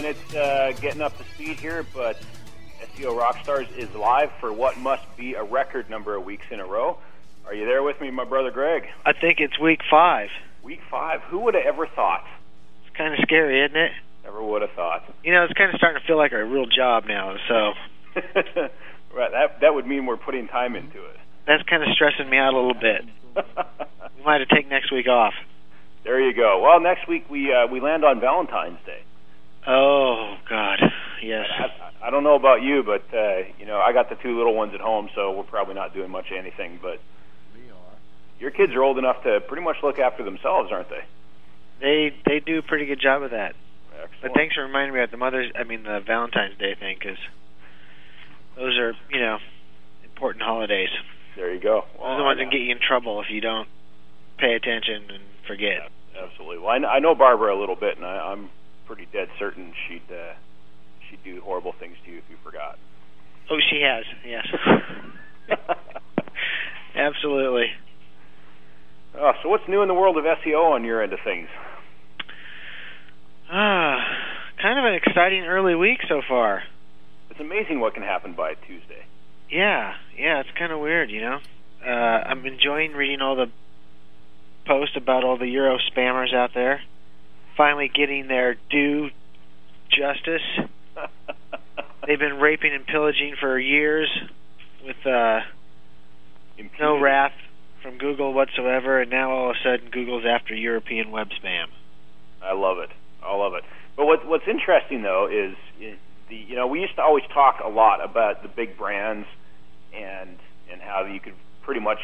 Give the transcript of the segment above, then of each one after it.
Minutes uh, getting up to speed here, but SEO Rockstars is live for what must be a record number of weeks in a row. Are you there with me, my brother Greg? I think it's week five. Week five. Who would have ever thought? It's kind of scary, isn't it? Never would have thought. You know, it's kind of starting to feel like a real job now. So right, that that would mean we're putting time into it. that's kind of stressing me out a little bit. We might have to take next week off. there you go. Well, next week we uh, we land on Valentine's Day. Oh God, yes. I, I don't know about you, but uh, you know I got the two little ones at home, so we're probably not doing much of anything. But we are. your kids are old enough to pretty much look after themselves, aren't they? They they do a pretty good job of that. Excellent. But thanks for reminding me about the Mother's, I mean the Valentine's Day thing, because those are you know important holidays. There you go. Well, Those are the ones that get you in trouble if you don't pay attention and forget. Absolutely. Well, I, kn- I know Barbara a little bit, and I, I'm pretty dead certain she'd uh, she'd do horrible things to you if you forgot. Oh, she has. Yes. Absolutely. oh, so what's new in the world of SEO on your end of things? Ah, kind of an exciting early week so far. It's amazing what can happen by Tuesday. Yeah, yeah, it's kind of weird, you know. Uh, I'm enjoying reading all the posts about all the Euro spammers out there. Finally getting their due justice. They've been raping and pillaging for years with uh, no wrath from Google whatsoever, and now all of a sudden Google's after European web spam. I love it. I love it. But what what's interesting though is is the you know we used to always talk a lot about the big brands and and how you could pretty much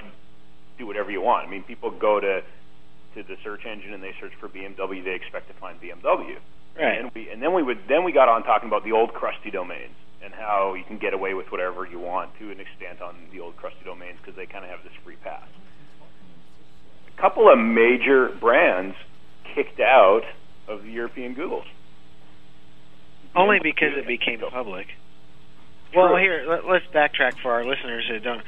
do whatever you want. I mean, people go to to the search engine and they search for BMW. They expect to find BMW. Right. And we and then we would then we got on talking about the old crusty domains and how you can get away with whatever you want to an extent on the old crusty domains because they kind of have this free pass. A couple of major brands kicked out of the European Googles. Only because it became public. Well, here let, let's backtrack for our listeners that don't.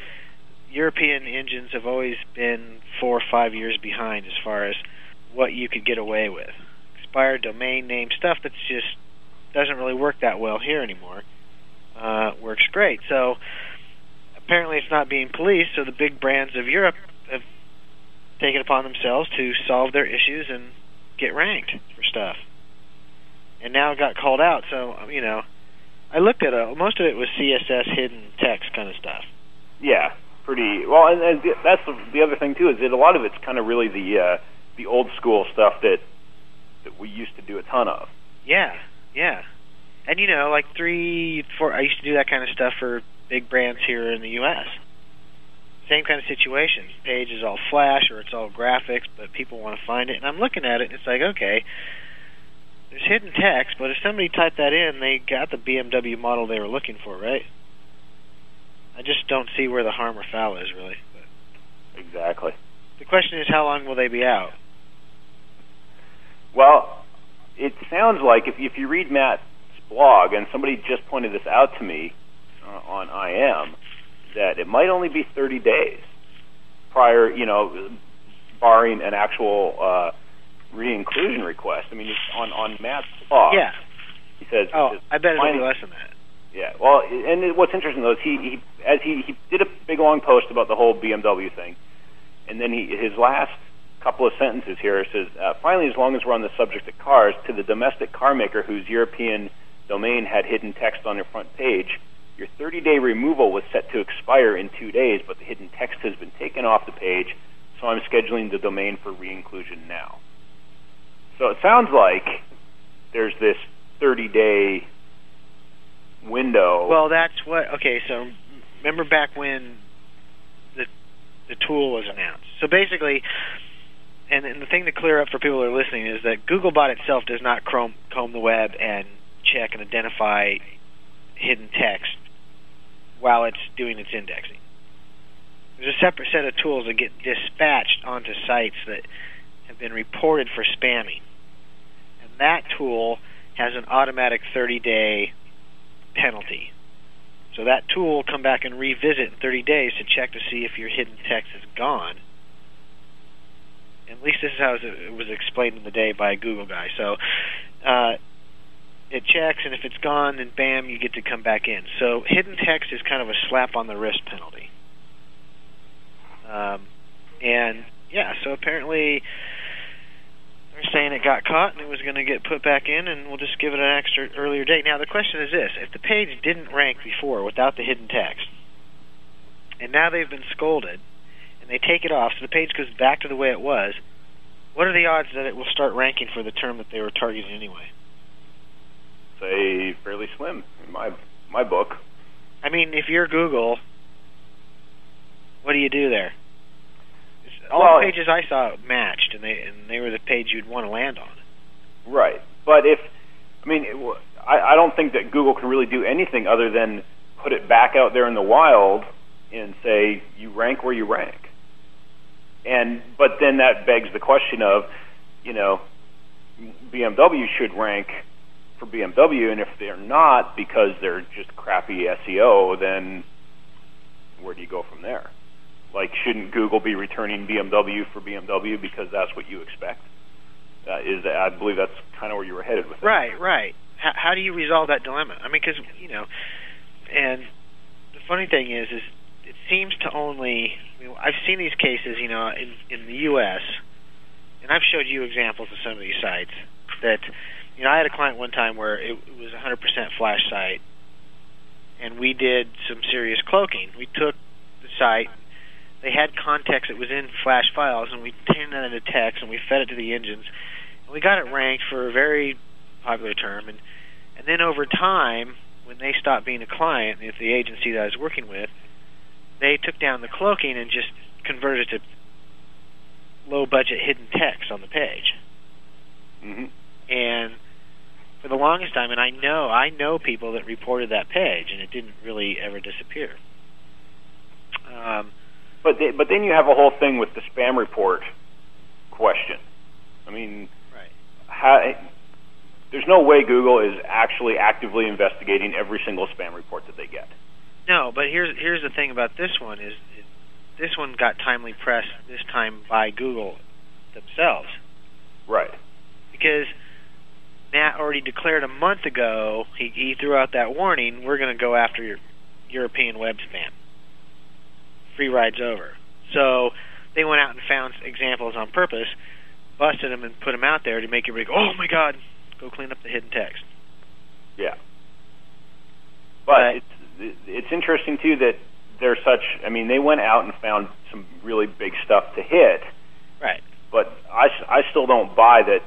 European engines have always been four or five years behind as far as what you could get away with. Expired domain name stuff that's just doesn't really work that well here anymore. Uh, works great. So apparently it's not being policed. So the big brands of Europe have taken upon themselves to solve their issues and get ranked for stuff. And now it got called out. So you know, I looked at it. Most of it was CSS hidden text kind of stuff. Yeah, pretty well. And, and that's the, the other thing too is that a lot of it's kind of really the uh, the old school stuff that that we used to do a ton of. Yeah, yeah. And you know, like three, four. I used to do that kind of stuff for big brands here in the U.S. Same kind of situation. Page is all flash or it's all graphics, but people want to find it. And I'm looking at it, and it's like, okay, there's hidden text, but if somebody typed that in, they got the BMW model they were looking for, right? I just don't see where the harm or foul is, really. But Exactly. the question is, how long will they be out? Well, it sounds like if if you read Matt's blog, and somebody just pointed this out to me uh, on IM, that it might only be 30 days prior, you know, barring an actual uh, re-inclusion request. I mean, it's on on Matt's blog. yeah. He says. Oh, I bet it'll be less than that. Yeah. Well, and what's interesting though is he, he as he he did a big long post about the whole BMW thing, and then he his last couple of sentences here says, uh, finally, as long as we're on the subject of cars, to the domestic car maker whose European domain had hidden text on their front page, your 30-day removal was set to expire in two days, but the hidden text has been taken off the page, so I'm scheduling the domain for re-inclusion now. So it sounds like there's this 30-day window Well, that's what. Okay, so remember back when the the tool was announced. So basically, and, and the thing to clear up for people who are listening is that Googlebot itself does not comb, comb the web and check and identify hidden text while it's doing its indexing. There's a separate set of tools that get dispatched onto sites that have been reported for spamming. And that tool has an automatic 30 day penalty. So that tool will come back and revisit in 30 days to check to see if your hidden text is gone. At least this is how it was explained in the day by a Google guy. So uh, it checks, and if it's gone, then bam, you get to come back in. So hidden text is kind of a slap on the wrist penalty. Um, and yeah, so apparently they're saying it got caught and it was going to get put back in, and we'll just give it an extra earlier date. Now the question is this: if the page didn't rank before without the hidden text, and now they've been scolded, and they take it off, so the page goes back to the way it was. What are the odds that it will start ranking for the term that they were targeting anyway? Say fairly slim in my my book. I mean, if you're Google, what do you do there? All Well, the pages I saw matched, and they and they were the page you'd want to land on. Right. But if, I mean, it, I, I don't think that Google can really do anything other than put it back out there in the wild and say you rank where you rank. And but then that begs the question of, you know, BMW should rank for BMW, and if they're not because they're just crappy SEO, then where do you go from there? Like, shouldn't Google be returning BMW for BMW because that's what you expect? Uh, is I believe that's kind of where you were headed with it. Right, right. How, how do you resolve that dilemma? I mean, because you know, and the funny thing is, is it seems to only. I mean, I've seen these cases, you know, in in the U.S. and I've showed you examples of some of these sites that, you know, I had a client one time where it, it was 100% flash site, and we did some serious cloaking. We took the site. They had context that was in flash files, and we turned that into text, and we fed it to the engines, and we got it ranked for a very popular term. And and then over time, when they stopped being a client, if the agency that I was working with, they took down the cloaking and just converted it to low budget hidden text on the page. hmm And for the longest time, and I know I know people that reported that page, and it didn't really ever disappear. Um, But they, but then you have a whole thing with the spam report question. I mean, right. how, there's no way Google is actually actively investigating every single spam report that they get. No, but here's here's the thing about this one is, is this one got timely press this time by Google themselves Right. because Matt already declared a month ago he, he threw out that warning we're going to go after your European web spam. Free rides over. So they went out and found examples on purpose, busted them and put them out there to make everybody go, "Oh my God, go clean up the hidden text." Yeah. But Right. it's it's interesting too that they're such. I mean, they went out and found some really big stuff to hit, Right. but I I still don't buy that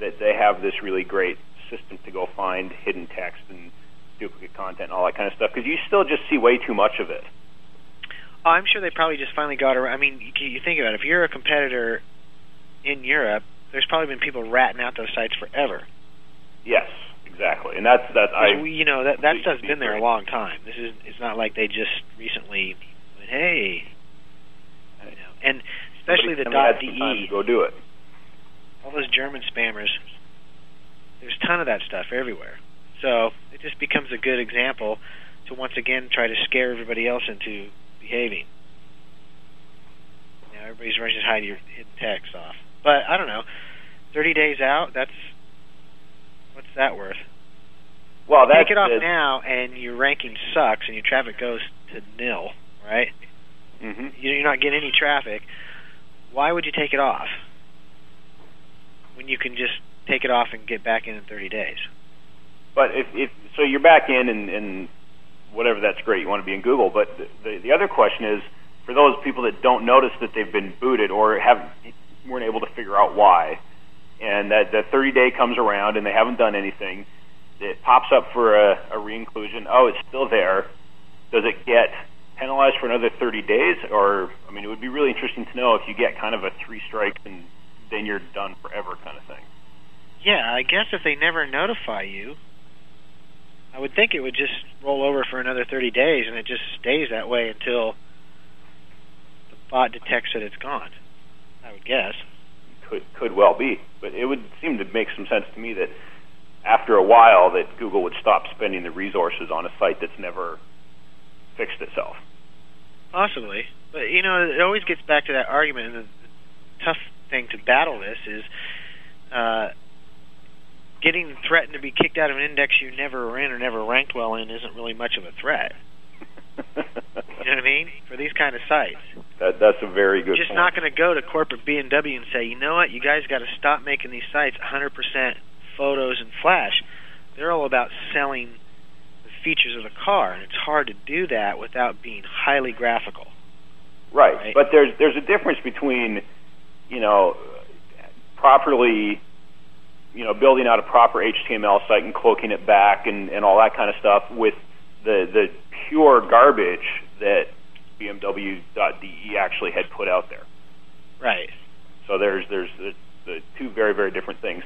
that they have this really great system to go find hidden text and duplicate content and all that kind of stuff because you still just see way too much of it. I'm sure they probably just finally got around. I mean, you, you think about it. If you're a competitor in Europe, there's probably been people ratting out those sites forever. Yes, exactly, and that's that's I. we, you know, that that stuff's been there a long time. This is it's not like they just recently went, hey, you know, and especially the some .de, go do it. all those German spammers. There's a ton of that stuff everywhere. So it just becomes a good example to once again try to scare everybody else into behaving. Now everybody's running to hide your hidden text off. But I don't know. Thirty days out, that's what's that worth? Well, that's Take it off the, now, and your ranking sucks, and your traffic goes to nil. Right? hmm You- You're not getting any traffic. Why would you take it off when you can just take it off and get back in in 30 days? But if, if so, you're back in and, and whatever. That's great. You want to be in Google. But the, the the other question is for those people that don't notice that they've been booted or haven't weren't able to figure out why, and that that 30 day comes around and they haven't done anything. It pops up for a, a re-inclusion. Oh, it's still there. Does it get penalized for another 30 days? Or, I mean, it would be really interesting to know if you get kind of a three strikes and then you're done forever kind of thing. Yeah, I guess if they never notify you, I would think it would just roll over for another 30 days and it just stays that way until the bot detects that it's gone. I would guess. Could could well be, but it would seem to make some sense to me that after a while that Google would stop spending the resources on a site that's never fixed itself. Possibly, but you know, it always gets back to that argument. And the, tough thing to battle this is uh, getting threatened to be kicked out of an index you never were in or never ranked well in isn't really much of a threat. you know what I mean? For these kind of sites, that that's a very good. You're just point. not going to go to corporate BMW and say, you know what, you guys got to stop making these sites 100% photos and flash. They're all about selling the features of the car, and it's hard to do that without being highly graphical. Right. Right. But there's there's a difference between, you know, properly, you know, building out a proper HTML site and cloaking it back and, and all that kind of stuff with the the pure garbage that BMW.de actually had put out there. Right. So there's there's the, the two very very different things.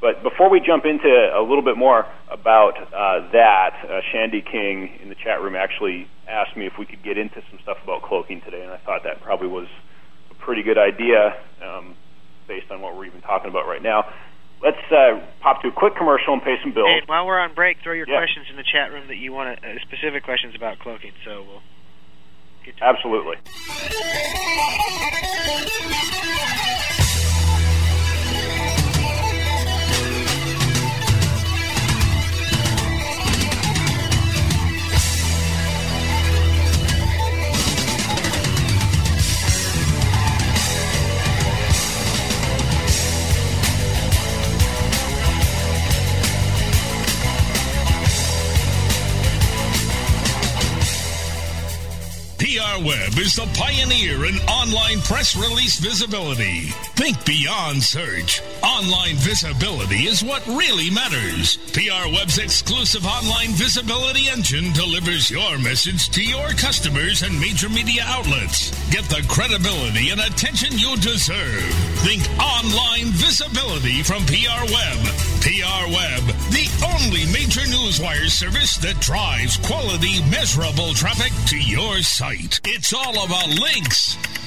But before we jump into a little bit more about uh, that, uh, Shandy King in the chat room actually asked me if we could get into some stuff about cloaking today, and I thought that probably was a pretty good idea um, based on what we're even talking about right now. Let's uh, pop to a quick commercial and pay some bills. And while we're on break, throw your Yeah. questions in the chat room that you want to, uh, specific questions about cloaking. So we'll get to Absolutely. PR Web is the pioneer in online press release visibility. Think beyond search. Online visibility is what really matters. PR Web's exclusive online visibility engine delivers your message to your customers and major media outlets. Get the credibility and attention you deserve. Think online visibility from PR Web. PR Web, the only major newswire service that drives quality, measurable traffic to your site. It's all about links,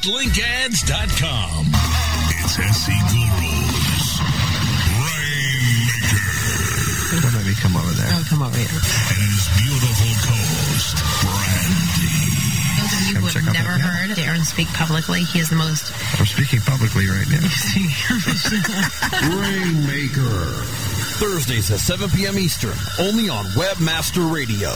TextLinkAds.com. It's SC Gurus. Rainmaker. Don't let me come over there. Oh, come over here. And his beautiful co-host, Brandy. Those of you Come who have never heard Darren speak publicly, he is the most. I'm speaking publicly right now. Rainmaker. Thursdays at 7 p.m. Eastern, only on Webmaster Radio.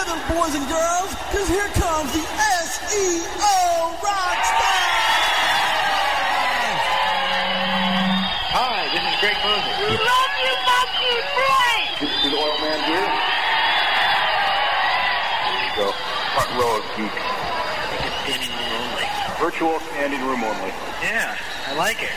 Together, boys and girls, because here comes the SEO Rockstar! Hi, this is Greg Moses. We love you, Bucky, Moser. This is Oil Man here. There you go. Front row of geek. Standing room only. Virtual standing room only. Yeah, I like it.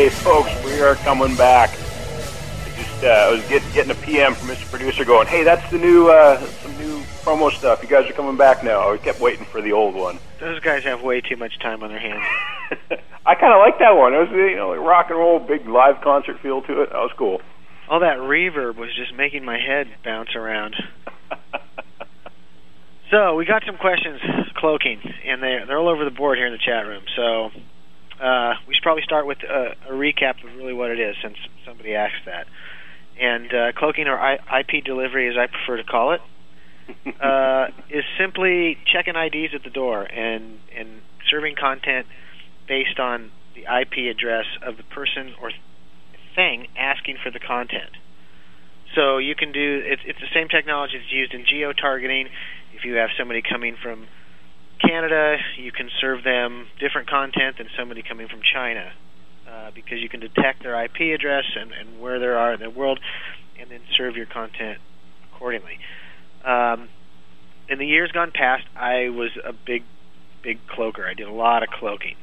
Hey, folks, we are coming back. I just uh, I was get, getting a PM from Mr. Producer going, hey, that's the new uh, some new promo stuff. You guys are coming back now. I kept waiting for the old one. Those guys have way too much time on their hands. I kind of like that one. It was you know like rock and roll, big live concert feel to it. That was cool. All that reverb was just making my head bounce around. so we got some questions cloaking, and they're they're all over the board here in the chat room. So uh, we should probably start with a, a recap of really what it is, since somebody asked that. And uh, cloaking or I- IP delivery, as I prefer to call it, uh, is simply checking IDs at the door and and serving content based on the IP address of the person or thing asking for the content. So you can do it's it's the same technology that's used in geo targeting. If you have somebody coming from Canada, you can serve them different content than somebody coming from China, uh, because you can detect their IP address and, and where they are in the world, and then serve your content accordingly. Um, in the years gone past, I was a big, big cloaker. I did a lot of cloaking,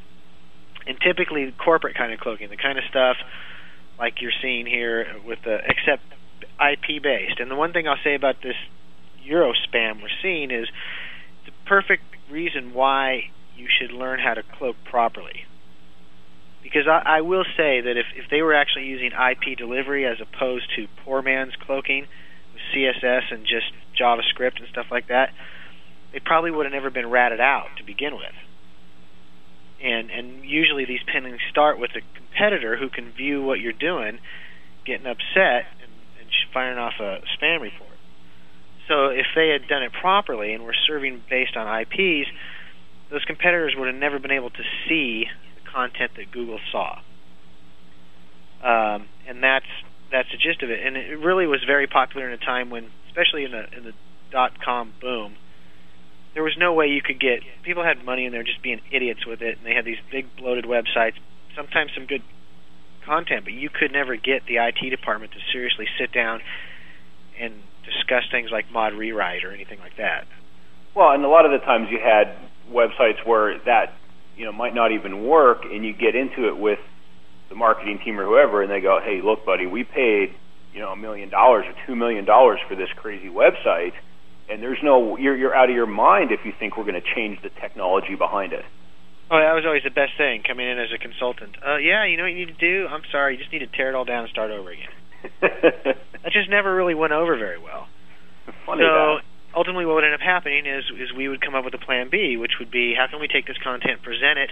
and typically corporate kind of cloaking, the kind of stuff like you're seeing here with the except IP based. And the one thing I'll say about this Euro spam we're seeing is the perfect reason why you should learn how to cloak properly. Because I, I will say that if, if they were actually using IP delivery as opposed to poor man's cloaking with CSS and just JavaScript and stuff like that, they probably would have never been ratted out to begin with. And and usually these pingings start with a competitor who can view what you're doing, getting upset and, and firing off a spam report. So if they had done it properly and were serving based on IPs, those competitors would have never been able to see the content that Google saw. Um, and that's that's the gist of it. And it really was very popular in a time when, especially in the in the dot com boom, there was no way you could get people had money and they're just being idiots with it, and they had these big bloated websites, sometimes some good content, but you could never get the IT department to seriously sit down and discuss things like mod rewrite or anything like that. Well, and a lot of the times you had websites where that you know might not even work, and you get into it with the marketing team or whoever, and they go, "Hey, look, buddy, we paid you know a million dollars or two million dollars for this crazy website, and there's no you're you're out of your mind if you think we're going to change the technology behind it." Oh, that was always the best thing coming in as a consultant. Uh, yeah, you know what you need to do? I'm sorry, you just need to tear it all down and start over again. that just never really went over very well. Funny so that. ultimately, what would end up happening is is we would come up with a plan B, which would be how can we take this content, present it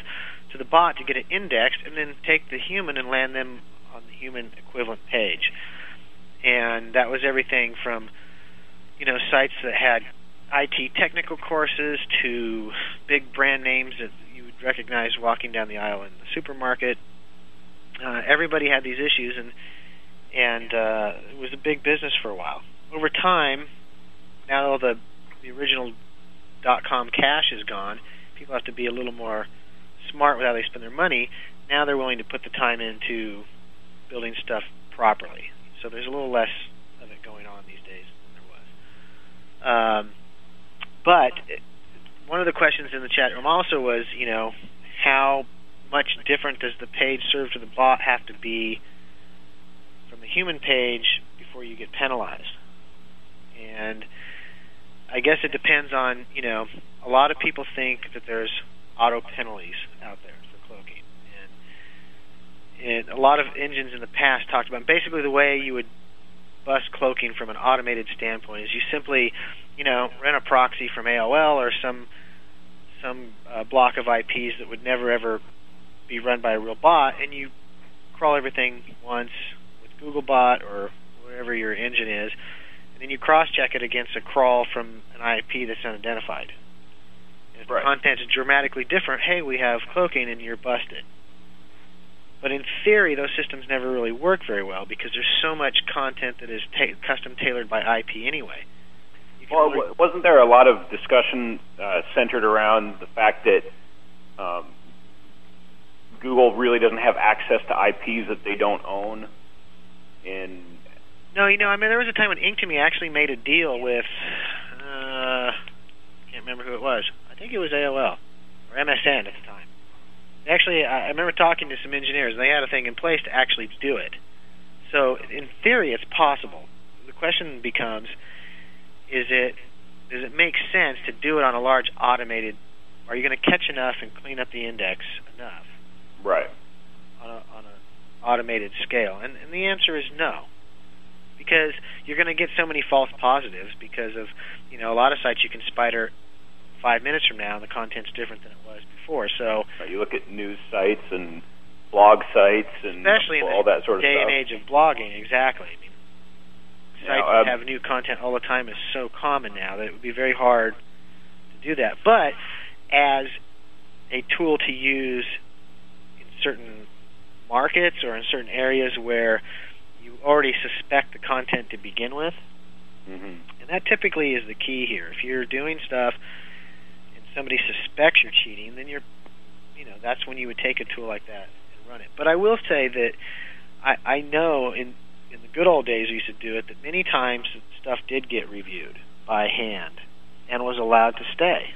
to the bot to get it indexed, and then take the human and land them on the human equivalent page. And that was everything from you know sites that had IT technical courses to big brand names that you would recognize walking down the aisle in the supermarket. Uh, everybody had these issues, and and uh, it was a big business for a while. Over time, now the the original dot com cash is gone, people have to be a little more smart with how they spend their money. Now they're willing to put the time into building stuff properly. So there's a little less of it going on these days than there was. Um, but it, one of the questions in the chat room also was, you know, how much different does the page served to the bot have to be human page before you get penalized? And I guess it depends on, you know, a lot of people think that there's auto penalties out there for cloaking. And, and a lot of engines in the past talked about basically the way you would bust cloaking from an automated standpoint is you simply, you know, run a proxy from AOL or some some uh, block of IPs that would never ever be run by a real bot, and you crawl everything once Googlebot or whatever your engine is, and then you cross-check it against a crawl from an IP that's unidentified. If Right. the content is dramatically different, hey, we have cloaking, and you're busted. But in theory, those systems never really work very well because there's so much content that is ta- custom tailored by IP anyway. Well, w- wasn't there a lot of discussion uh, centered around the fact that um, Google really doesn't have access to IPs that they don't own? And No, you know, I mean, there was a time when Inktomi actually made a deal with, uh, can't remember who it was. I think it was AOL or MSN at the time. Actually, I I remember talking to some engineers. And they had a thing in place to actually do it. So, in theory, it's possible. The question becomes: Is it does it make sense to do it on a large automated? Are you going to catch enough and clean up the index enough Right. on a automated scale? And, and the answer is no, because you're going to get so many false positives because of you know a lot of sites you can spider five minutes from now and the content's different than it was before. So Right, You look at news sites and blog sites and especially in the that sort of day stuff. and age of blogging, exactly. I mean, sites Now, that um, have new content all the time is so common now that it would be very hard to do that. But as a tool to use in certain markets or in certain areas where you already suspect the content to begin with, Mhm. and that typically is the key here. If you're doing stuff and somebody suspects you're cheating, then you're, you know, that's when you would take a tool like that and run it. But I will say that I, I know in in the good old days we used to do it that many times stuff did get reviewed by hand and was allowed to stay.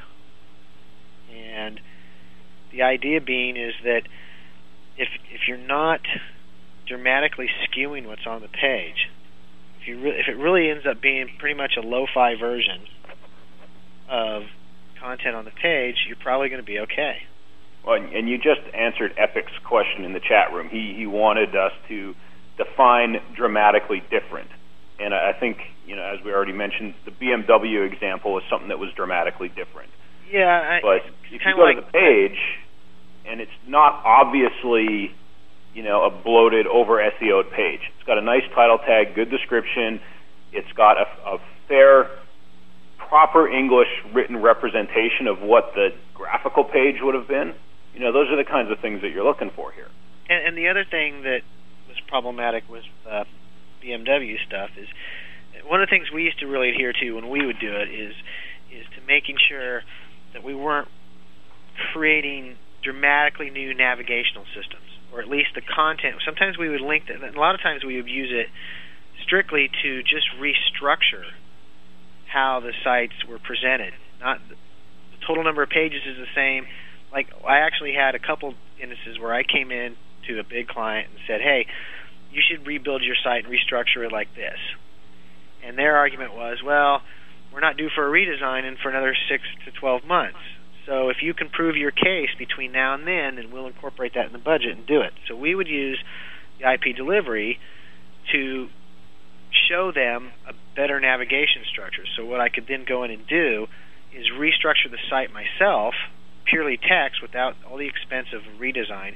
And the idea being is that if if you're not dramatically skewing what's on the page, if you re- if it really ends up being pretty much a lo-fi version of content on the page, you're probably going to be okay. Well, and you just answered Epic's question in the chat room. He he wanted us to define dramatically different, and I I think you know, as we already mentioned, the BMW example is something that was dramatically different. Yeah, I, But if you go like to the page, and it's not obviously, you know, a bloated, over SEO'd page. It's got a nice title tag, good description. It's got a, a fair, proper English written representation of what the graphical page would have been. You know, those are the kinds of things that you're looking for here. And, and the other thing that was problematic with uh, BMW stuff is one of the things we used to really adhere to when we would do it is is to making sure that we weren't creating dramatically new navigational systems, or at least the content. Sometimes we would link that. and A lot of times we would use it strictly to just restructure how the sites were presented. Not the total number of pages is the same. Like I actually had a couple instances where I came in to a big client and said, "Hey, you should rebuild your site and restructure it like this." And their argument was, "Well, we're not due for a redesign in for another 6 to 12 months. So if you can prove your case between now and then, then we'll incorporate that in the budget and do it." So we would use the IP delivery to show them a better navigation structure. So what I could then go in and do is restructure the site myself, purely text, without all the expense of redesign,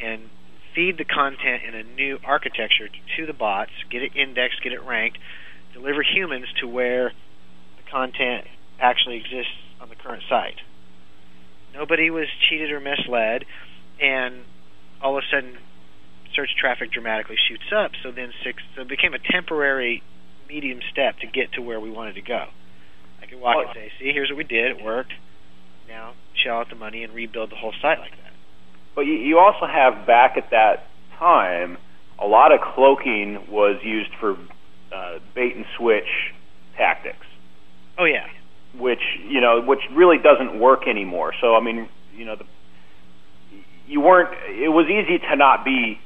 and feed the content in a new architecture to the bots, get it indexed, get it ranked, deliver humans to where the content actually exists on the current site. Nobody was cheated or misled, and all of a sudden search traffic dramatically shoots up. So then six, so it became a temporary medium step to get to where we wanted to go. I could walk and say, "See, here's what we did. It worked. Now shell out the money and rebuild the whole site like that." But you, you also have back at that time a lot of cloaking was used for uh, bait and switch tactics, Oh yeah, which you know which really doesn't work anymore. So I mean, you know, the, you weren't. It was easy to not be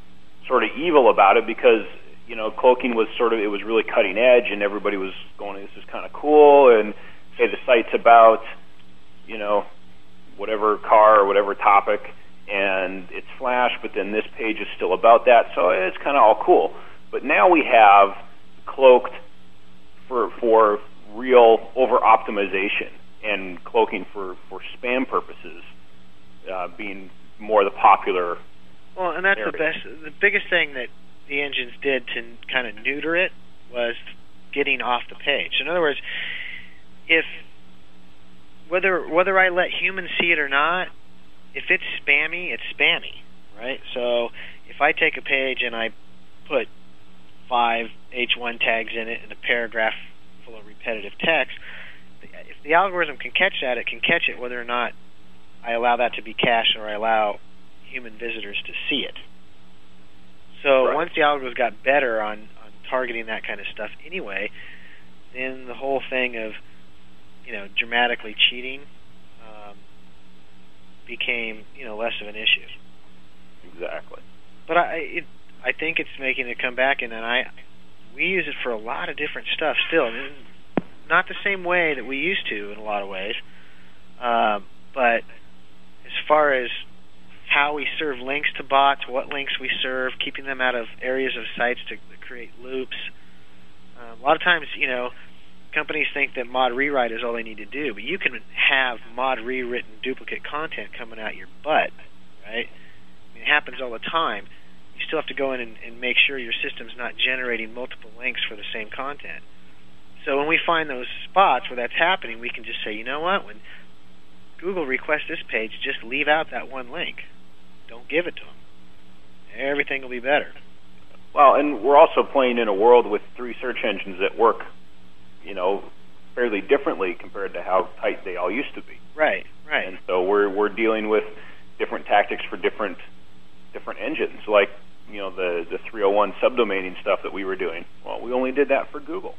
sort of evil about it because you know cloaking was sort of it was really cutting edge and everybody was going, this is kind of cool and say the site's about you know whatever car or whatever topic and it's flash, but then this page is still about that, so it's kind of all cool. But now we have cloaked for for real over optimization and cloaking for for spam purposes uh, being more the popular. Well, and that's the best. The biggest thing that the engines did to kind of neuter it was getting off the page. In other words, if whether whether I let humans see it or not, if it's spammy, it's spammy, right? So if I take a page and I put five H1 tags in it and a paragraph repetitive text, if the algorithm can catch that, it can catch it whether or not I allow that to be cached or I allow human visitors to see it. So Right. once the algorithms got better on, on targeting that kind of stuff anyway, then the whole thing of you know dramatically cheating um, became you know less of an issue. Exactly. But I it, I think it's making it come back, and then I we use it for a lot of different stuff still. And not the same way that we used to in a lot of ways, uh, but as far as how we serve links to bots, what links we serve, keeping them out of areas of sites to create loops. Um, a lot of times, you know, companies think that mod rewrite is all they need to do, but you can have mod rewritten duplicate content coming out your butt, right? I mean, it happens all the time. You still have to go in and, and make sure your system's not generating multiple links for the same content. So when we find those spots where that's happening, we can just say, you know what, when Google requests this page, just leave out that one link. Don't give it to them. Everything will be better. Well, and we're also playing in a world with three search engines that work, you know, fairly differently compared to how tight they all used to be. Right, right. And so we're we're dealing with different tactics for different different engines, like you know the the 301 subdomaining stuff that we were doing. Well, we only did that for Google,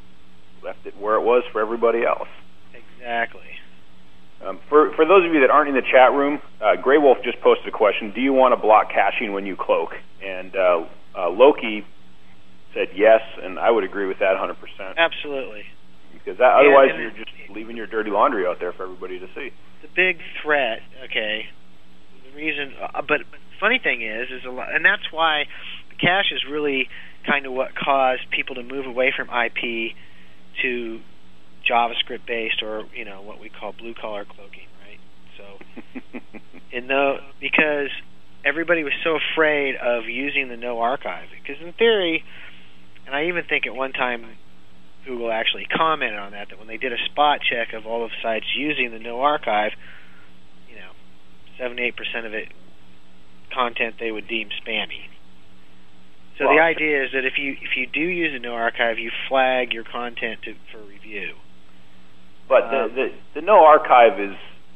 left it where it was for everybody else. Exactly. Um, for for those of you that aren't in the chat room, uh, Graywolf just posted a question: Do you want to block caching when you cloak? And uh, uh, Loki said yes, and I would agree with that 100%. Absolutely. Because that, otherwise, and you're just leaving your dirty laundry out there for everybody to see. The big threat, okay. The reason, uh, but funny thing is, is a lot, and that's why the cache is really kind of what caused people to move away from IP to JavaScript based or you know what we call blue collar cloaking, right? So, in the because everybody was so afraid of using the no archive because in theory, and I even think at one time Google actually commented on that that when they did a spot check of all of sites using the no archive, you know, seventy eight percent of it content they would deem spammy. So well, the idea is that if you if you do use a no archive, you flag your content to, for review. But um, the, the the no archive is,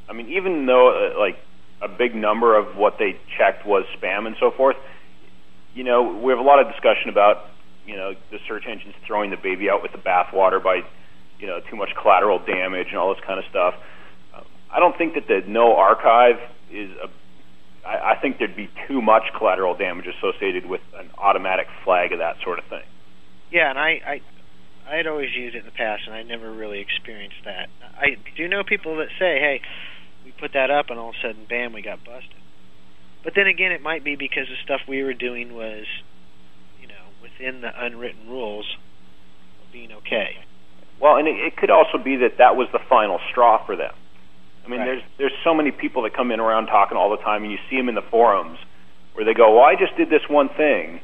I mean, even though uh, like a big number of what they checked was spam and so forth, you know, we have a lot of discussion about you know the search engines throwing the baby out with the bathwater by you know too much collateral damage and all this kind of stuff. Um, I don't think that the no archive is a I, I think there'd be too much collateral damage associated with an automatic flag of that sort of thing. Yeah, and I, I I had always used it in the past, and I never really experienced that. I do know people that say, "Hey, we put that up, and all of a sudden, bam, we got busted." But then again, it might be because the stuff we were doing was, you know, within the unwritten rules of being okay. Well, and it, it could also be that that was the final straw for them. I mean, Right. there's there's so many people that come in around talking all the time, and you see them in the forums where they go, "Well, I just did this one thing,"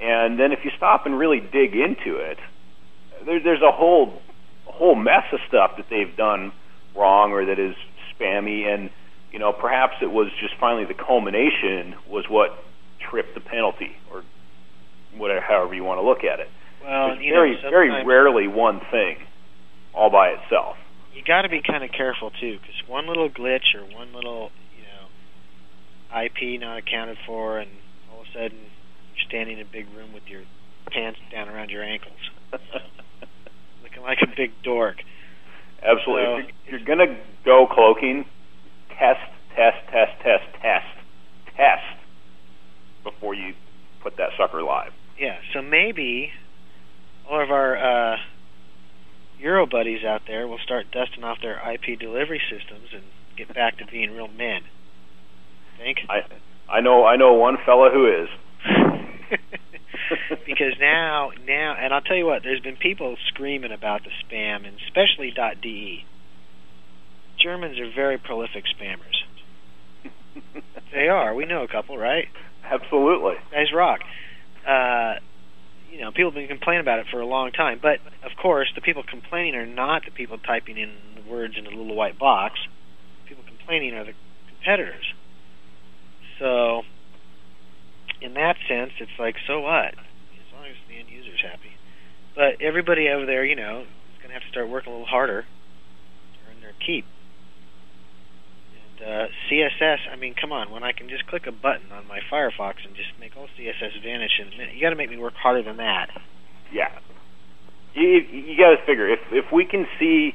and then if you stop and really dig into it, there, there's a whole a whole mess of stuff that they've done wrong or that is spammy, and you know, perhaps it was just finally the culmination was what tripped the penalty, or whatever, however you want to look at it. Well, It's very know, very rarely one thing all by itself. You got to be kind of careful too, because one little glitch or one little, you know, IP not accounted for, and all of a sudden you're standing in a big room with your pants down around your ankles, looking like a big dork. Absolutely. So- if you're, you're going to go cloaking, test, test, test, test, test, test before you put that sucker live. Yeah, so maybe all of our uh, Euro buddies out there will start dusting off their IP delivery systems and get back to being real men. Think? I I know I know one fella who is. because now, now, and I'll tell you what, there's been people screaming about the spam, and especially .de. Germans are very prolific spammers. They are. We know a couple, right? Absolutely. Guys rock. Uh, you know, people have been complaining about it for a long time, but of course, the people complaining are not the people typing in the words in a little white box. People complaining are the competitors. So, in that sense, it's like, so what? As long as the end user's happy. But everybody over there, you know, is going to have to start working a little harder to earn their keep. Uh, CSS, I mean, come on, when I can just click a button on my Firefox and just make all CSS vanish in a minute, you got to make me work harder than that. Yeah. You you got to figure if if we can see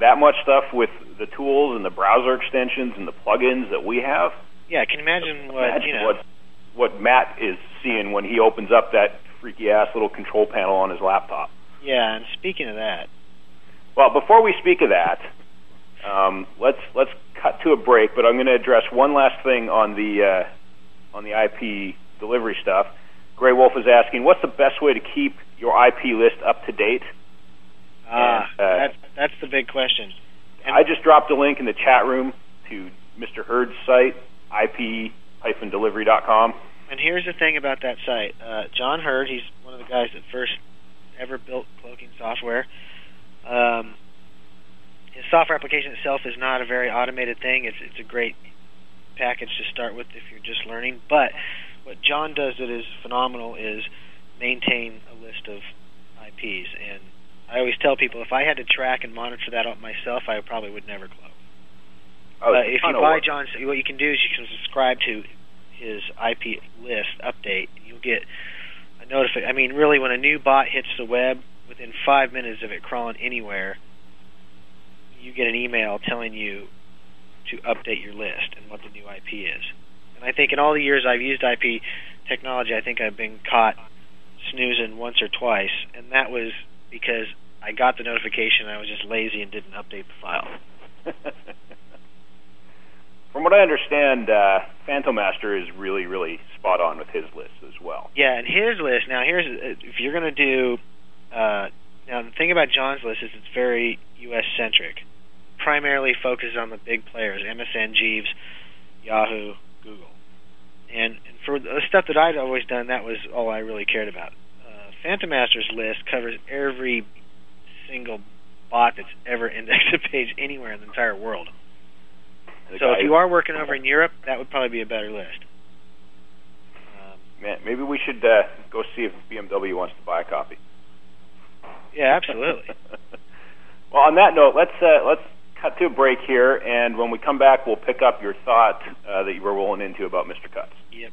that much stuff with the tools and the browser extensions and the plugins that we have. Yeah, I can you imagine what Imagine you know? what what Matt is seeing when he opens up that freaky ass little control panel on his laptop. Yeah, and speaking of that, Well, before we speak of that, um, let's let's cut to a break. But I'm going to address one last thing on the uh, on the IP delivery stuff. Graywolf is asking, what's the best way to keep your IP list up to date? ah, And, uh, that's that's the big question. And- I just dropped a link in the chat room to Mr. Heard's site, ip-delivery.com. And here's the thing about that site. Uh, John Heard, he's one of the guys that first ever built cloaking software. Um, software application itself is not a very automated thing. It's it's a great package to start with if you're just learning. But what John does that is phenomenal is maintain a list of IPs. And I always tell people if I had to track and monitor that up myself, I probably would never close. Oh, Uh, if you buy work. John's, what you can do is you can subscribe to his IP list update. You'll get a notification. I mean, really, when a new bot hits the web, within five minutes of it crawling anywhere, you get an email telling you to update your list and what the new IP is. And I think in all the years I've used IP technology, I think I've been caught snoozing once or twice, and that was because I got the notification. I was just lazy and didn't update the file. From what I understand, uh, Fantomaster is really, really spot on with his list as well. Yeah, and his list. Now, here's uh, if you're going to do. Uh, now, the thing about John's list is it's very U.S. centric. Primarily focuses on the big players: MSN, Jeeves, Yahoo, Google. And, and for the stuff that I'd always done, that was all I really cared about. Uh, Fantomaster's list covers every single bot that's ever indexed a page anywhere in the entire world. The So if you are working over in Europe, that would probably be a better list. Um, Man, maybe we should uh, go see if BMW wants to buy a copy. yeah, absolutely. well, on that note, let's uh, let's cut to a break here, and when we come back, we'll pick up your thought uh, that you were rolling into about Mr. Cutts. Yep.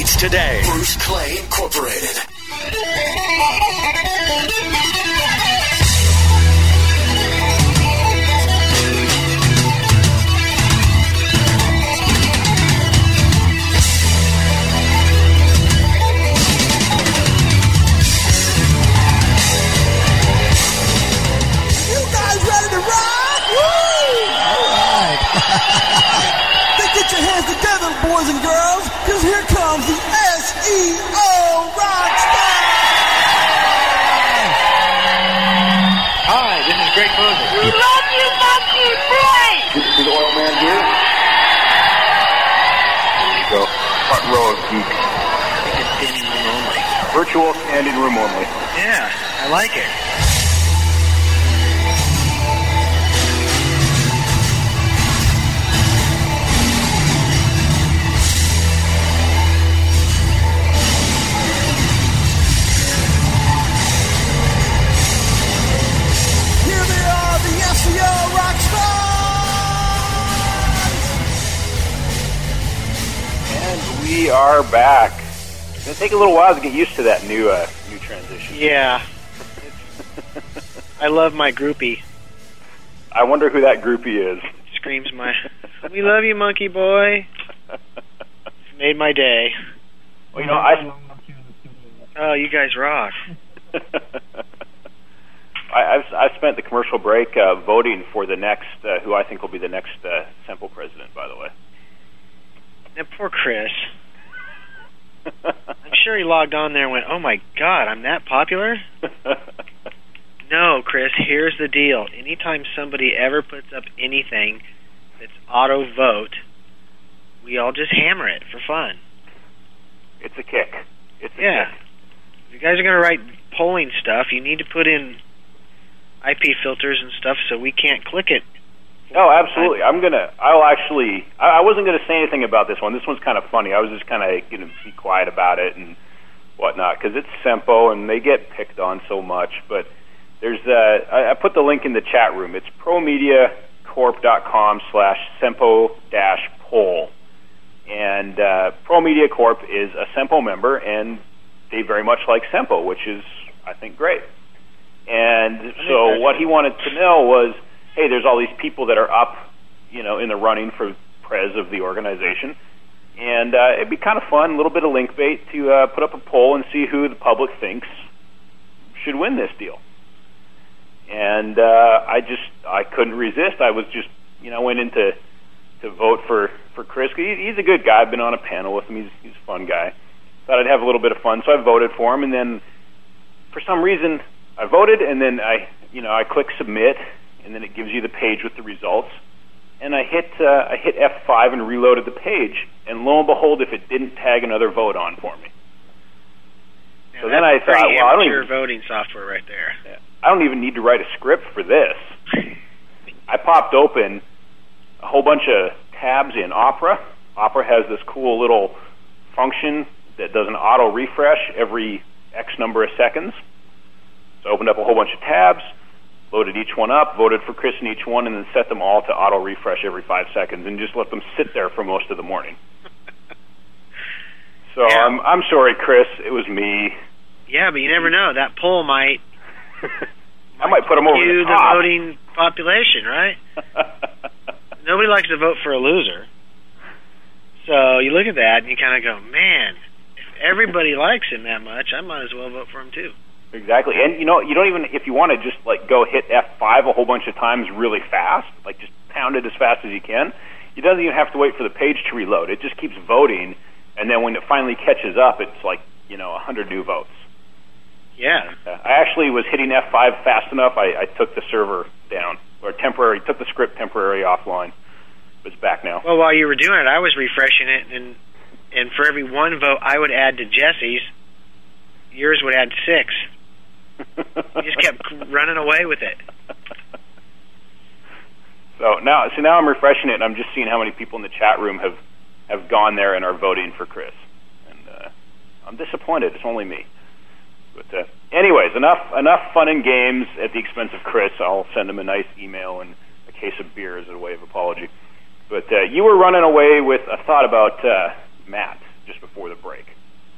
today. Bruce Clay Incorporated. the SEO Rockstars! a great closer. We love you, Monkey Boy! Good to see the oil man here. There you go. Front row of geek. Standing room only. Virtual standing room only. Yeah, I like it. We are back. It's gonna take a little while to get used to that new uh, new transition. Yeah. I love my groupie. I wonder who that groupie is. Screams my, "We love you, Monkey Boy." It's made my day. Well, you know, I Oh, you guys rock. I, I've, I've spent the commercial break uh, voting for the next, uh, who I think will be the next uh, Sempo president. By the way, And poor Chris. I'm sure he logged on there and went, "Oh my God, I'm that popular." No, Chris. Here's the deal. Anytime somebody ever puts up anything that's auto vote, we all just hammer it for fun. it's a kick. It's a Yeah. kick. If you guys are going to write polling stuff, you need to put in IP filters and stuff so we can't click it. Oh, absolutely. I'm gonna. I'll actually. I, I wasn't gonna say anything about this one. This one's kind of funny. I was just kind of gonna be quiet about it and whatnot because it's Sempo and they get picked on so much. But there's. Uh, I, I put the link in the chat room. It's promediacorp.com slash Sempo dash poll. And uh, Pro Media Corp is a Sempo member, and they very much like Sempo, which is, I think, great. And so what he wanted to know was, hey, there's all these people that are up, you know, in the running for pres of the organization, and uh, it'd be kind of fun, a little bit of link bait to uh, put up a poll and see who the public thinks should win this deal. And uh, I just I couldn't resist. I was just you know went into to vote for for Chris. He, he's a good guy. I've been on a panel with him. He's he's a fun guy. Thought I'd have a little bit of fun, so I voted for him. And then for some reason I voted, and then I you know I click submit, and then it gives you the page with the results. And I hit uh, I hit F5 and reloaded the page, and lo and behold, if it didn't tag another vote on for me. Now, So then I thought, well, I don't even- voting software right there. I don't even need to write a script for this. I popped open a whole bunch of tabs in Opera. Opera has this cool little function that does an auto refresh every X number of seconds. So I opened up a whole bunch of tabs, loaded each one up, voted for Chris in each one, and then set them all to auto refresh every five seconds and just let them sit there for most of the morning. So Yeah. I'm I'm sorry, Chris. It was me. Yeah, but you never know. That poll might I might put him over the the voting population, right? Nobody likes to vote for a loser. So you look at that and you kind of go, man, if everybody likes him that much, I might as well vote for him too. Exactly, and you know, you don't even if you want to just like go hit F five a whole bunch of times really fast, like just pound it as fast as you can. You doesn't even have to wait for the page to reload. It just keeps voting, and then when it finally catches up, it's like you know a hundred new votes. Yeah. Uh, I actually was hitting F five fast enough. I, I took the server down or temporary, took the script temporary offline. It's back now. Well, while you were doing it, I was refreshing it, and and for every one vote I would add to Jesse's, yours would add six. You just kept running away with it. So now, so now I'm refreshing it, and I'm just seeing how many people in the chat room have have gone there and are voting for Chris. And uh, I'm disappointed. It's only me. But uh, anyways, enough enough fun and games at the expense of Chris. I'll send him a nice email and a case of beer as a way of apology. But uh, you were running away with a thought about uh, Matt just before the break.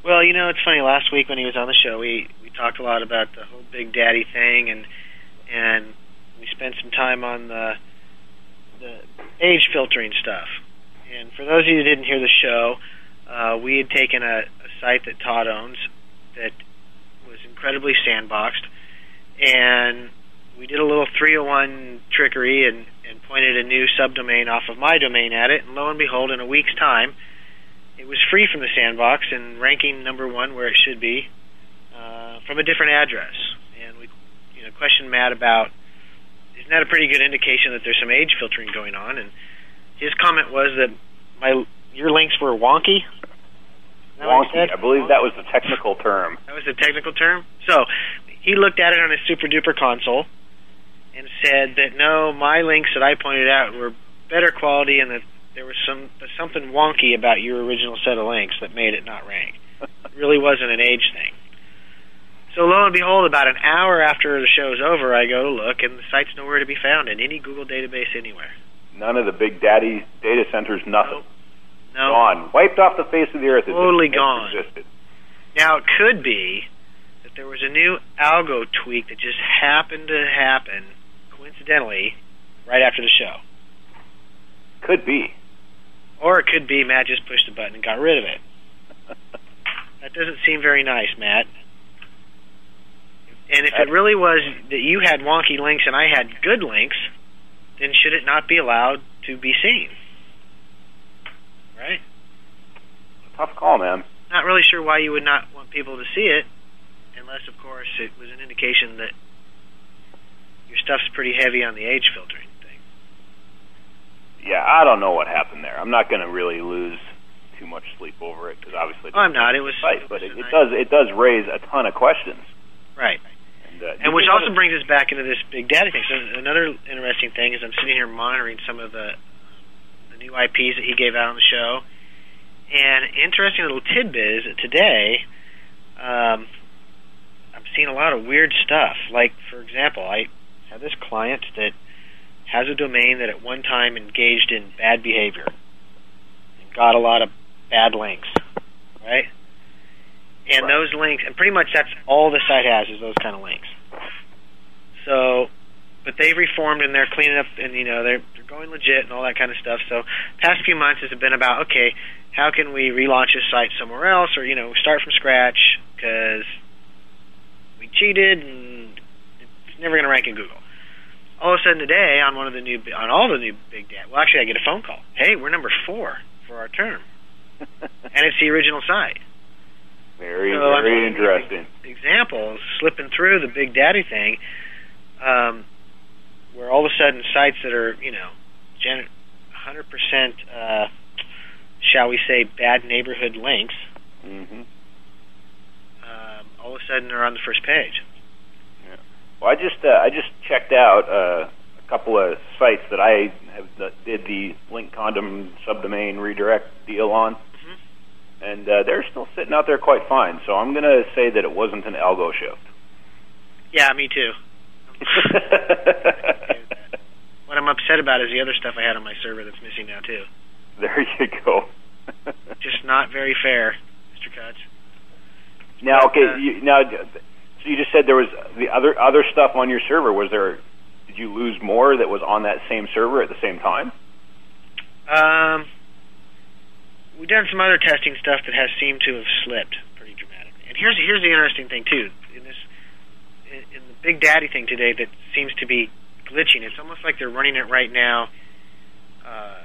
Well, you know, it's funny. Last week when he was on the show, we we talked a lot about the whole Big Daddy thing, and and we spent some time on the the age filtering stuff. And for those of you who didn't hear the show, uh, we had taken a, a site that Todd owns that was incredibly sandboxed, and we did a little 301 trickery and, and pointed a new subdomain off of my domain at it, and lo and behold, in a week's time, it was free from the sandbox and ranking number one where it should be uh, from a different address. And we, you know, questioned Matt about isn't that a pretty good indication that there's some age filtering going on? And his comment was that my your links were wonky. Is that what he Wonky. I believe that was the technical term. That was the technical term. So he looked at it on his super duper console and said that no, my links that I pointed out were better quality and that there was some something wonky about your original set of links that made it not rank. It really wasn't an age thing. So lo and behold, about an hour after the show's over, I go to look, and the site's nowhere to be found in any Google database anywhere. None of the big daddy data centers, nothing. No. Gone. Wiped off the face of the earth. Totally gone. Existed. Now it could be that there was a new algo tweak that just happened to happen coincidentally right after the show. Could be. Or it could be Matt just pushed the button and got rid of it. that doesn't seem very nice, Matt. And if it really was that you had wonky links and I had good links, then should it not be allowed to be seen? Right? Tough call, man. Not really sure why you would not want people to see it, unless, of course, it was an indication that your stuff's pretty heavy on the age filtering. Yeah, I don't know what happened there. I'm not going to really lose too much sleep over it because obviously I'm not. It was, Right, but it, it does it does raise a ton of questions. right. And, uh, And which also brings us back into this Big Daddy thing. So another interesting thing is I'm sitting here monitoring some of the the new IPs that he gave out on the show, and interesting little tidbit is that today um, I'm seeing a lot of weird stuff. Like for example, I have this client that has a domain that at one time engaged in bad behavior and got a lot of bad links, right? And those links, and pretty much that's all the site has is those kind of links. So, but they've reformed and they're cleaning up, and you know they're they're going legit and all that kind of stuff. So, past few months has been about okay, how can we relaunch this site somewhere else, or you know start from scratch because we cheated and it's never going to rank in Google. All of a sudden today, on one of the new on all the new big data, well, actually, I get a phone call. Hey, we're number four for our term, and it's the original site. Very So, I very mean, interesting. examples slipping through the Big Daddy thing, um, where all of a sudden sites that are you know, gen- 100% uh, shall we say bad neighborhood links, hmm um, all of a sudden are on the first page. Well, I just uh, I just checked out uh, a couple of sites that I have that did the link condom subdomain redirect deal on, Mm-hmm. and uh, they're still sitting out there quite fine. So I'm going to say that it wasn't an algo shift. Yeah, me too. What I'm upset about is the other stuff I had on my server that's missing now too. there you go. Just not very fair, Mr. Cutts. Now, okay, uh, you, now, so you just said there was the other other stuff on your server. Was there? Did you lose more that was on that same server at the same time? Um, we've done some other testing stuff that has seemed to have slipped pretty dramatically. And here's here's the interesting thing too. In this, in, the Big Daddy thing today, that seems to be glitching. It's almost like they're running it right now. Uh,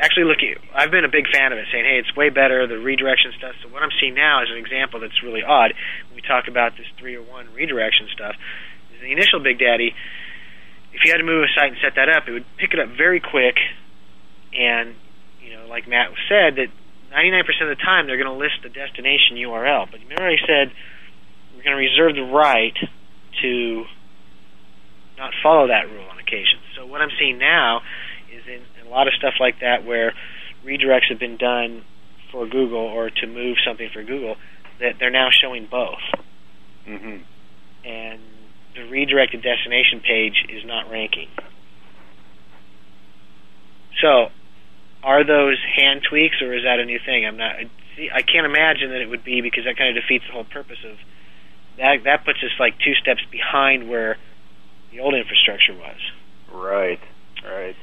actually looking. I've been a big fan of it, saying, "Hey, it's way better the redirection stuff." So what I'm seeing now is an example that's really odd. When we talk about this 301 redirection stuff. The initial Big Daddy, if you had to move a site and set that up, it would pick it up very quick and you know, like Matt said, that 99% of the time they're going to list the destination URL. But remember, I said we're going to reserve the right to not follow that rule on occasion. So what I'm seeing now in a lot of stuff like that where redirects have been done for Google or to move something for Google, that they're now showing both. Mm-hmm. And the redirected destination page is not ranking. So, are those hand tweaks, or is that a new thing? I'm not. See, I can't imagine that it would be because that kind of defeats the whole purpose of that. That puts us like two steps behind where the old infrastructure was. Right. Right.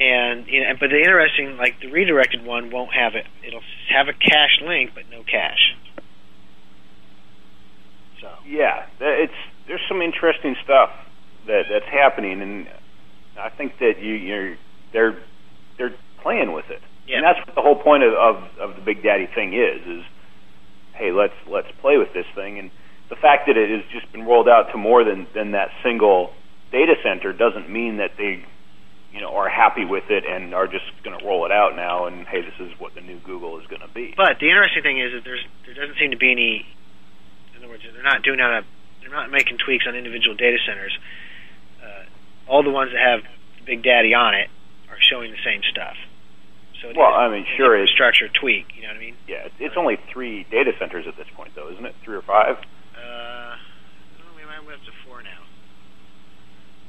And you know, but the interesting, like the redirected one, won't have it. It'll have a cache link, but no cache. So Yeah, it's there's some interesting stuff that that's happening, and I think that you you're they're they're playing with it, Yeah. and that's what the whole point of, of of the Big Daddy thing is. Is hey, let's let's play with this thing, and the fact that it has just been rolled out to more than than that single data center doesn't mean that they, you know, are happy with it and are just going to roll it out now. And hey, this is what the new Google is going to be. But the interesting thing is that there's there doesn't seem to be any. In other words, they're not doing out a, they're not making tweaks on individual data centers. Uh, all the ones that have Big Daddy on it are showing the same stuff. So it Well, I mean, an sure, infrastructure tweak. You know what I mean? Yeah, it's- it's only three data centers at this point, though, isn't it? Three or five? Uh, we might be up to four now.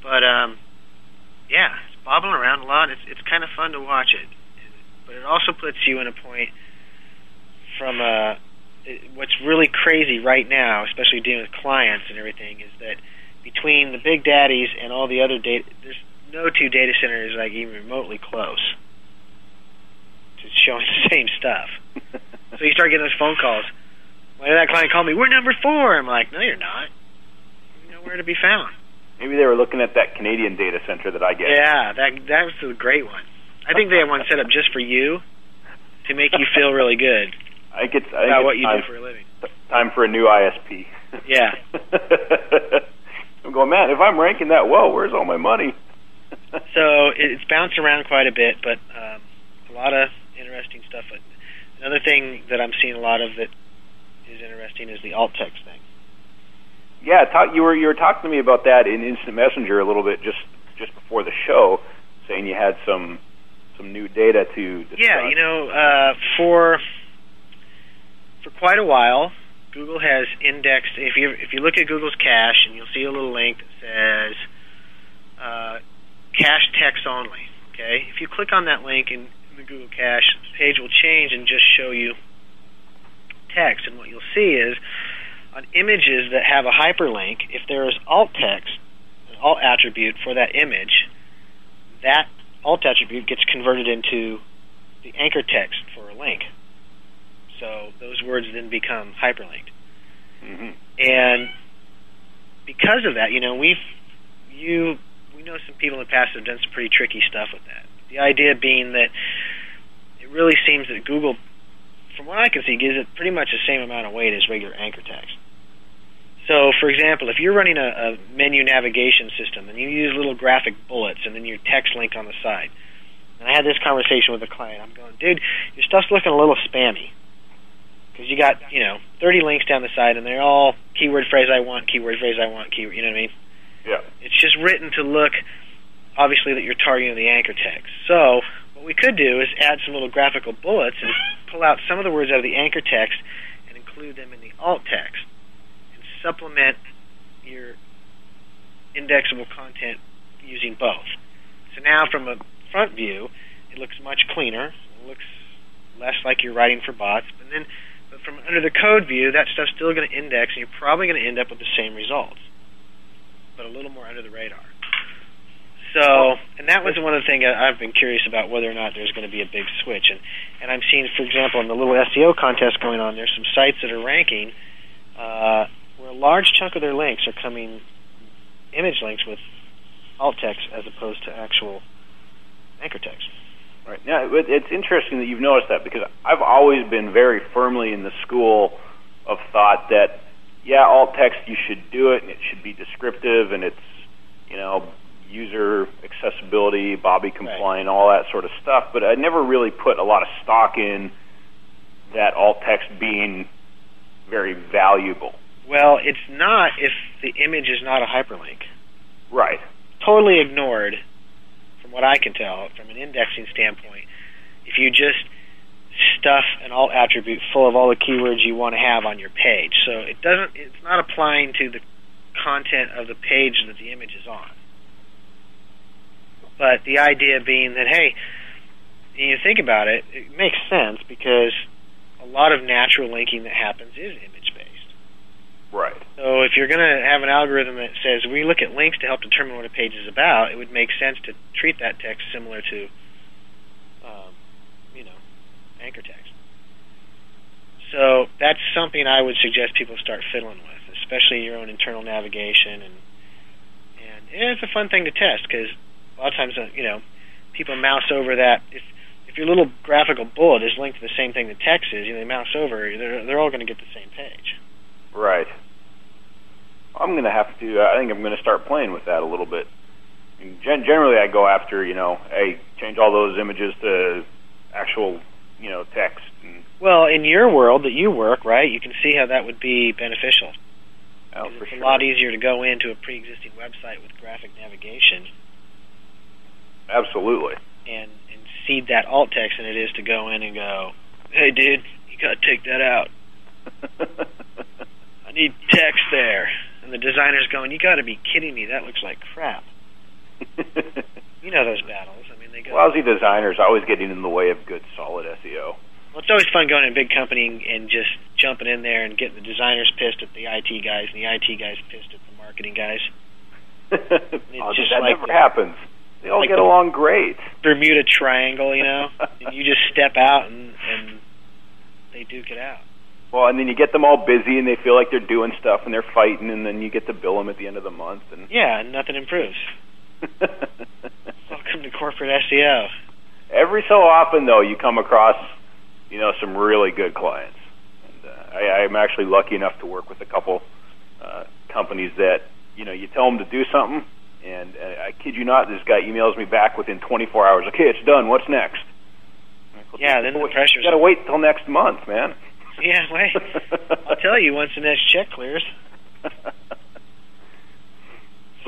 But um, yeah, it's bobbling around a lot. It's it's kind of fun to watch it, but it also puts you in a point from uh, it, what's really crazy right now, especially dealing with clients and everything, is that between the big daddies and all the other data, there's no two data centers like even remotely close to showing the same stuff. so you start getting those phone calls. Why did that client call me? We're number four. I'm like, no, you're not. You're nowhere to be found. Maybe they were looking at that Canadian data center that I get. Yeah, that that was a great one. I think they have one set up just for you to make you feel really good I get I about what you time, do for a living. time for a new ISP. Yeah. I'm going, man, if I'm ranking that well, where's all my money? So it's bounced around quite a bit, but um, a lot of interesting stuff. But Another thing that I'm seeing a lot of that is interesting is the alt text thing. Yeah, talk, you were you were talking to me about that in Instant Messenger a little bit just just before the show, saying you had some some new data to discuss. Yeah, you know, uh, for for quite a while, Google has indexed. If you if you look at Google's cache, and you'll see a little link that says uh, cache text only. Okay, if you click on that link in, in the Google cache, the page will change and just show you text. And what you'll see is on images that have a hyperlink, if there is alt text, an alt attribute for that image, that alt attribute gets converted into the anchor text for a link. So those words then become hyperlinked. hmm And because of that, you know, we've you we know some people in the past have done some pretty tricky stuff with that. The idea being that it really seems that Google, from what I can see, gives it pretty much the same amount of weight as regular anchor text. So, for example, if you're running a, a menu navigation system and you use little graphic bullets and then your text link on the side, and I had this conversation with a client, I'm going, dude, your stuff's looking a little spammy because you got you know 30 links down the side and they're all keyword phrase I want, keyword phrase I want, keyword. You know what I mean? Yeah. It's just written to look obviously that you're targeting the anchor text. So what we could do is add some little graphical bullets and pull out some of the words out of the anchor text and include them in the alt text and supplement your indexable content using both. So now from a front view, it looks much cleaner. It looks less like you're writing for bots. And then but from under the code view, that stuff's still going to index, and you're probably going to end up with the same results, but a little more under the radar. So, and that was one of the things I've been curious about whether or not there's going to be a big switch. And and I'm seeing, for example, in the little SEO contest going on, there's some sites that are ranking uh, where a large chunk of their links are coming image links with alt text as opposed to actual anchor text. Right. Now, it's interesting that you've noticed that because I've always been very firmly in the school of thought that, yeah, alt text, you should do it, and it should be descriptive, and it's, you know, user accessibility, Bobby compliant, all that sort of stuff. But I never really put a lot of stock in that alt text being very valuable. Well, it's not if the image is not a hyperlink. Right. Totally ignored, from what I can tell, from an indexing standpoint. If you just stuff an alt attribute full of all the keywords you want to have on your page, so it doesn't. It's not applying to the content of the page that the image is on. But the idea being that hey, you think about it, it makes sense because a lot of natural linking that happens is image based. Right. So if you're going to have an algorithm that says we look at links to help determine what a page is about, it would make sense to treat that text similar to, um, you know, anchor text. So that's something I would suggest people start fiddling with, especially your own internal navigation, and and it's a fun thing to test because a lot of times, uh, you know, people mouse over that if if your little graphical bullet is linked to the same thing the text is, you know, they mouse over, they're they're all going to get the same page. Right. I'm going to have to. I think I'm going to start playing with that a little bit. And gen- generally, I go after you know, hey, change all those images to actual you know text. And, Well, in your world that you work, right, you can see how that would be beneficial. oh, it's sure. a lot easier to go into a pre-existing website with graphic navigation Absolutely. and and seed that alt text than it is to go in and go, "Hey, dude, you got to take that out. I need text there." And the designer's going, "You got to be kidding me. That looks like crap." You know those battles. I mean, they go. Lousy designers always getting in the way of good, solid SEO. Well, it's always fun going in a big company and, just jumping in there and getting the designers pissed at the IT guys and the IT guys pissed at the marketing guys. oh, just that like never the- happens. They all like get the- along great. Bermuda Triangle, you know, and you just step out and and they duke it out. Well, and then you get them all busy, and they feel like they're doing stuff, and they're fighting, and then you get to bill them at the end of the month. And Yeah, and nothing improves. Welcome to corporate SEO. every so often, though, you come across, you know, some really good clients. And uh, I, I'm actually lucky enough to work with a couple uh, companies that, you know, you tell them to do something, and uh, I kid you not, this guy emails me back within 24 hours. Okay, it's done. What's next? Yeah, then the pressure's got to wait till next month, man. Yeah, wait. I'll tell you once the next check clears. but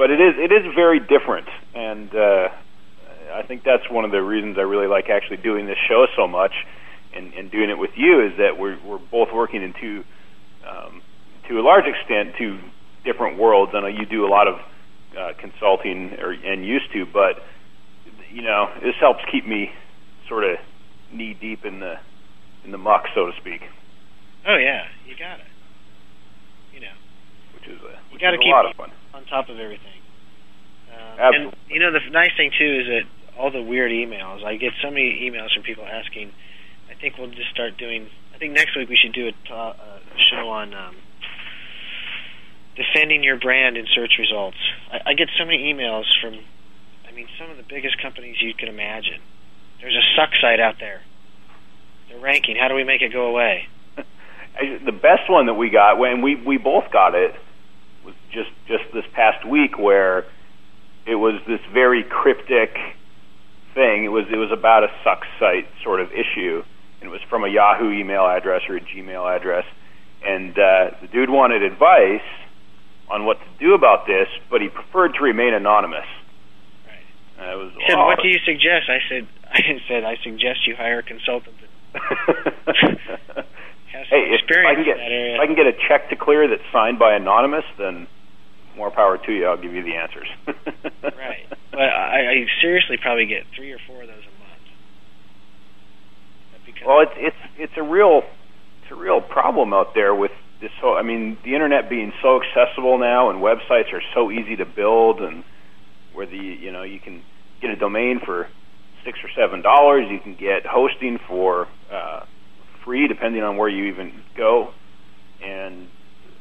it is it is very different, and uh, I think that's one of the reasons I really like actually doing this show so much, and, and doing it with you is that we're we're both working in two, um, to a large extent, two different worlds. I know you do a lot of uh, consulting or and used to, but you know this helps keep me sort of knee deep in the in the muck, so to speak, Oh yeah, you got it. You know, which is a, you got to keep lot of fun. on top of everything. Um, Absolutely. And you know, the nice thing too is that all the weird emails. I get so many emails from people asking. I think we'll just start doing. I think next week we should do a, ta- a show on um, defending your brand in search results. I, I get so many emails from. I mean, some of the biggest companies you can imagine. There's a suck site out there. They're ranking. How do we make it go away? The best one that we got when we we both got it was just just this past week where it was this very cryptic thing. It was it was about a suck site sort of issue, and it was from a Yahoo email address or a Gmail address, and uh, the dude wanted advice on what to do about this, but he preferred to remain anonymous. Right. Uh, it was He said. "What do you suggest?" I said, "I said I suggest you hire a consultant that has hey, if, if I can get in that area." if I can get a check to clear that's signed by anonymous, then more power to you. I'll give you the answers. right. But I, I seriously probably get three or four of those a month. Well, it's it's it's a real it's a real problem out there with this whole. I mean, the internet being so accessible now, and websites are so easy to build, and where the you know you can get a domain for six or seven dollars. You can get hosting for uh, free, depending on where you even go, and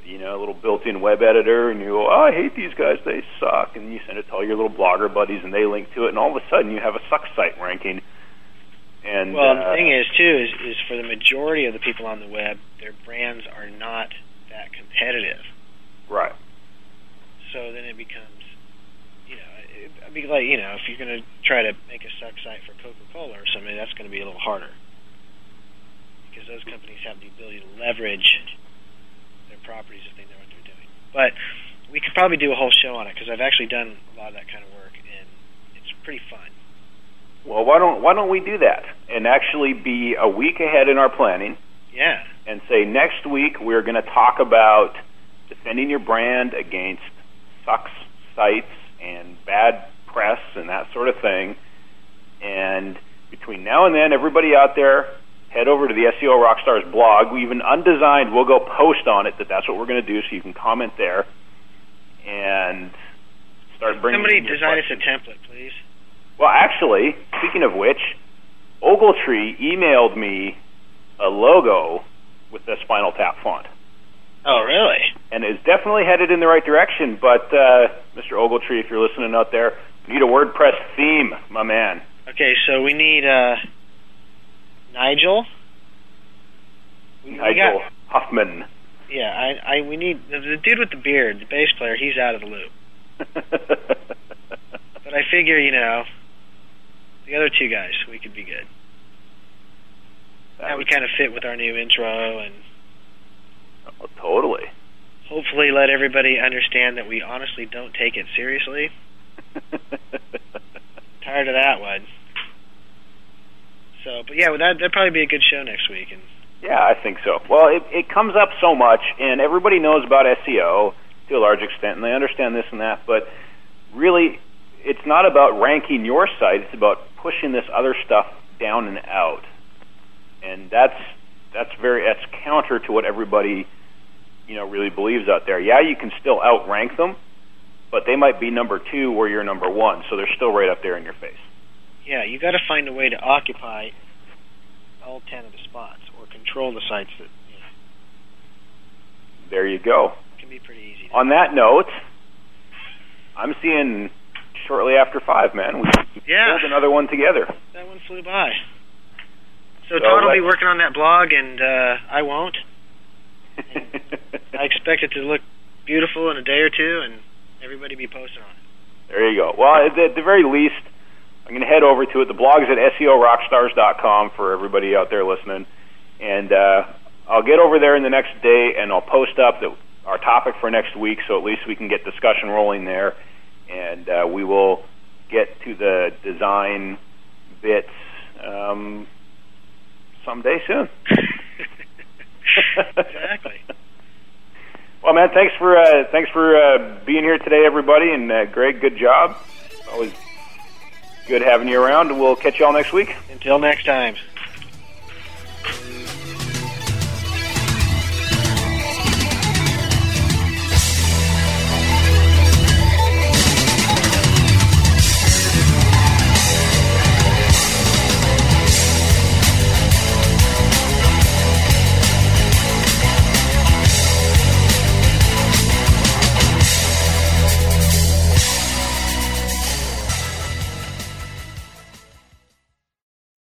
you know a little built-in web editor, and you go, oh, I hate these guys, they suck, and you send it to all your little blogger buddies, and they link to it, and all of a sudden you have a suck site ranking. And well, uh, the thing is too is is for the majority of the people on the web, their brands are not that competitive. right. So then it becomes, you know, it, I mean, like you know, if you're going to try to make a suck site for Coca-Cola or something, that's going to be a little harder because those companies have the ability to leverage their properties if they know what they're doing. But we could probably do a whole show on it because I've actually done a lot of that kind of work and it's pretty fun. Well, why don't why don't we do that and actually be a week ahead in our planning Yeah. and say next week we're going to talk about defending your brand against sucks sites and bad press and that sort of thing. And between now and then, everybody out there, head over to the SEO Rockstars blog. We even undesigned, we'll go post on it that that's what we're going to do, so you can comment there and start bringing. Somebody design us a template, please. Well, actually, speaking of which, Ogletree emailed me a logo with the Spinal Tap font, Oh, really? and is definitely headed in the right direction. But uh, Mr. Ogletree, if you're listening out there, we need a WordPress theme, my man. Okay, so we need uh, Nigel. We, we Nigel got Huffman. Yeah, I, I we need the, the dude with the beard, the bass player. He's out of the loop. But I figure, you know, the other two guys, we could be good. That would kind of fit with our new intro, and Oh, totally. hopefully let everybody understand that we honestly don't take it seriously. Tired of that one. So, but yeah, that that'd probably be a good show next week. And Yeah, I think so. Well, it, it comes up so much, and everybody knows about SEO to a large extent, and they understand this and that, but really, it's not about ranking your site. It's about pushing this other stuff down and out, and that's that's very that's counter to what everybody you know really believes out there. Yeah, you can still outrank them, but they might be number two where you're number one, so they're still right up there in your face. yeah, you got to find a way to occupy all ten of the spots or control the sites that you know, There you go. can be pretty easy. On that note, I'm seeing shortly after five, man. We Yeah. pulled another one together. That one flew by. So, So Todd will be working on that blog, and uh, I won't. I expect it to look beautiful in a day or two, and everybody be posting on it. There you go. Well, at the, at the very least, I'm going to head over to it. The blog is at SEOrockstars.com for everybody out there listening, and uh, I'll get over there in the next day, and I'll post up the, our topic for next week, so at least we can get discussion rolling there, and uh, we will get to the design bits um, someday soon. exactly. Well, man, thanks for uh, thanks for uh, being here today, everybody, and uh, Greg, good job. Always good having you around. We'll catch you all next week. Until next time.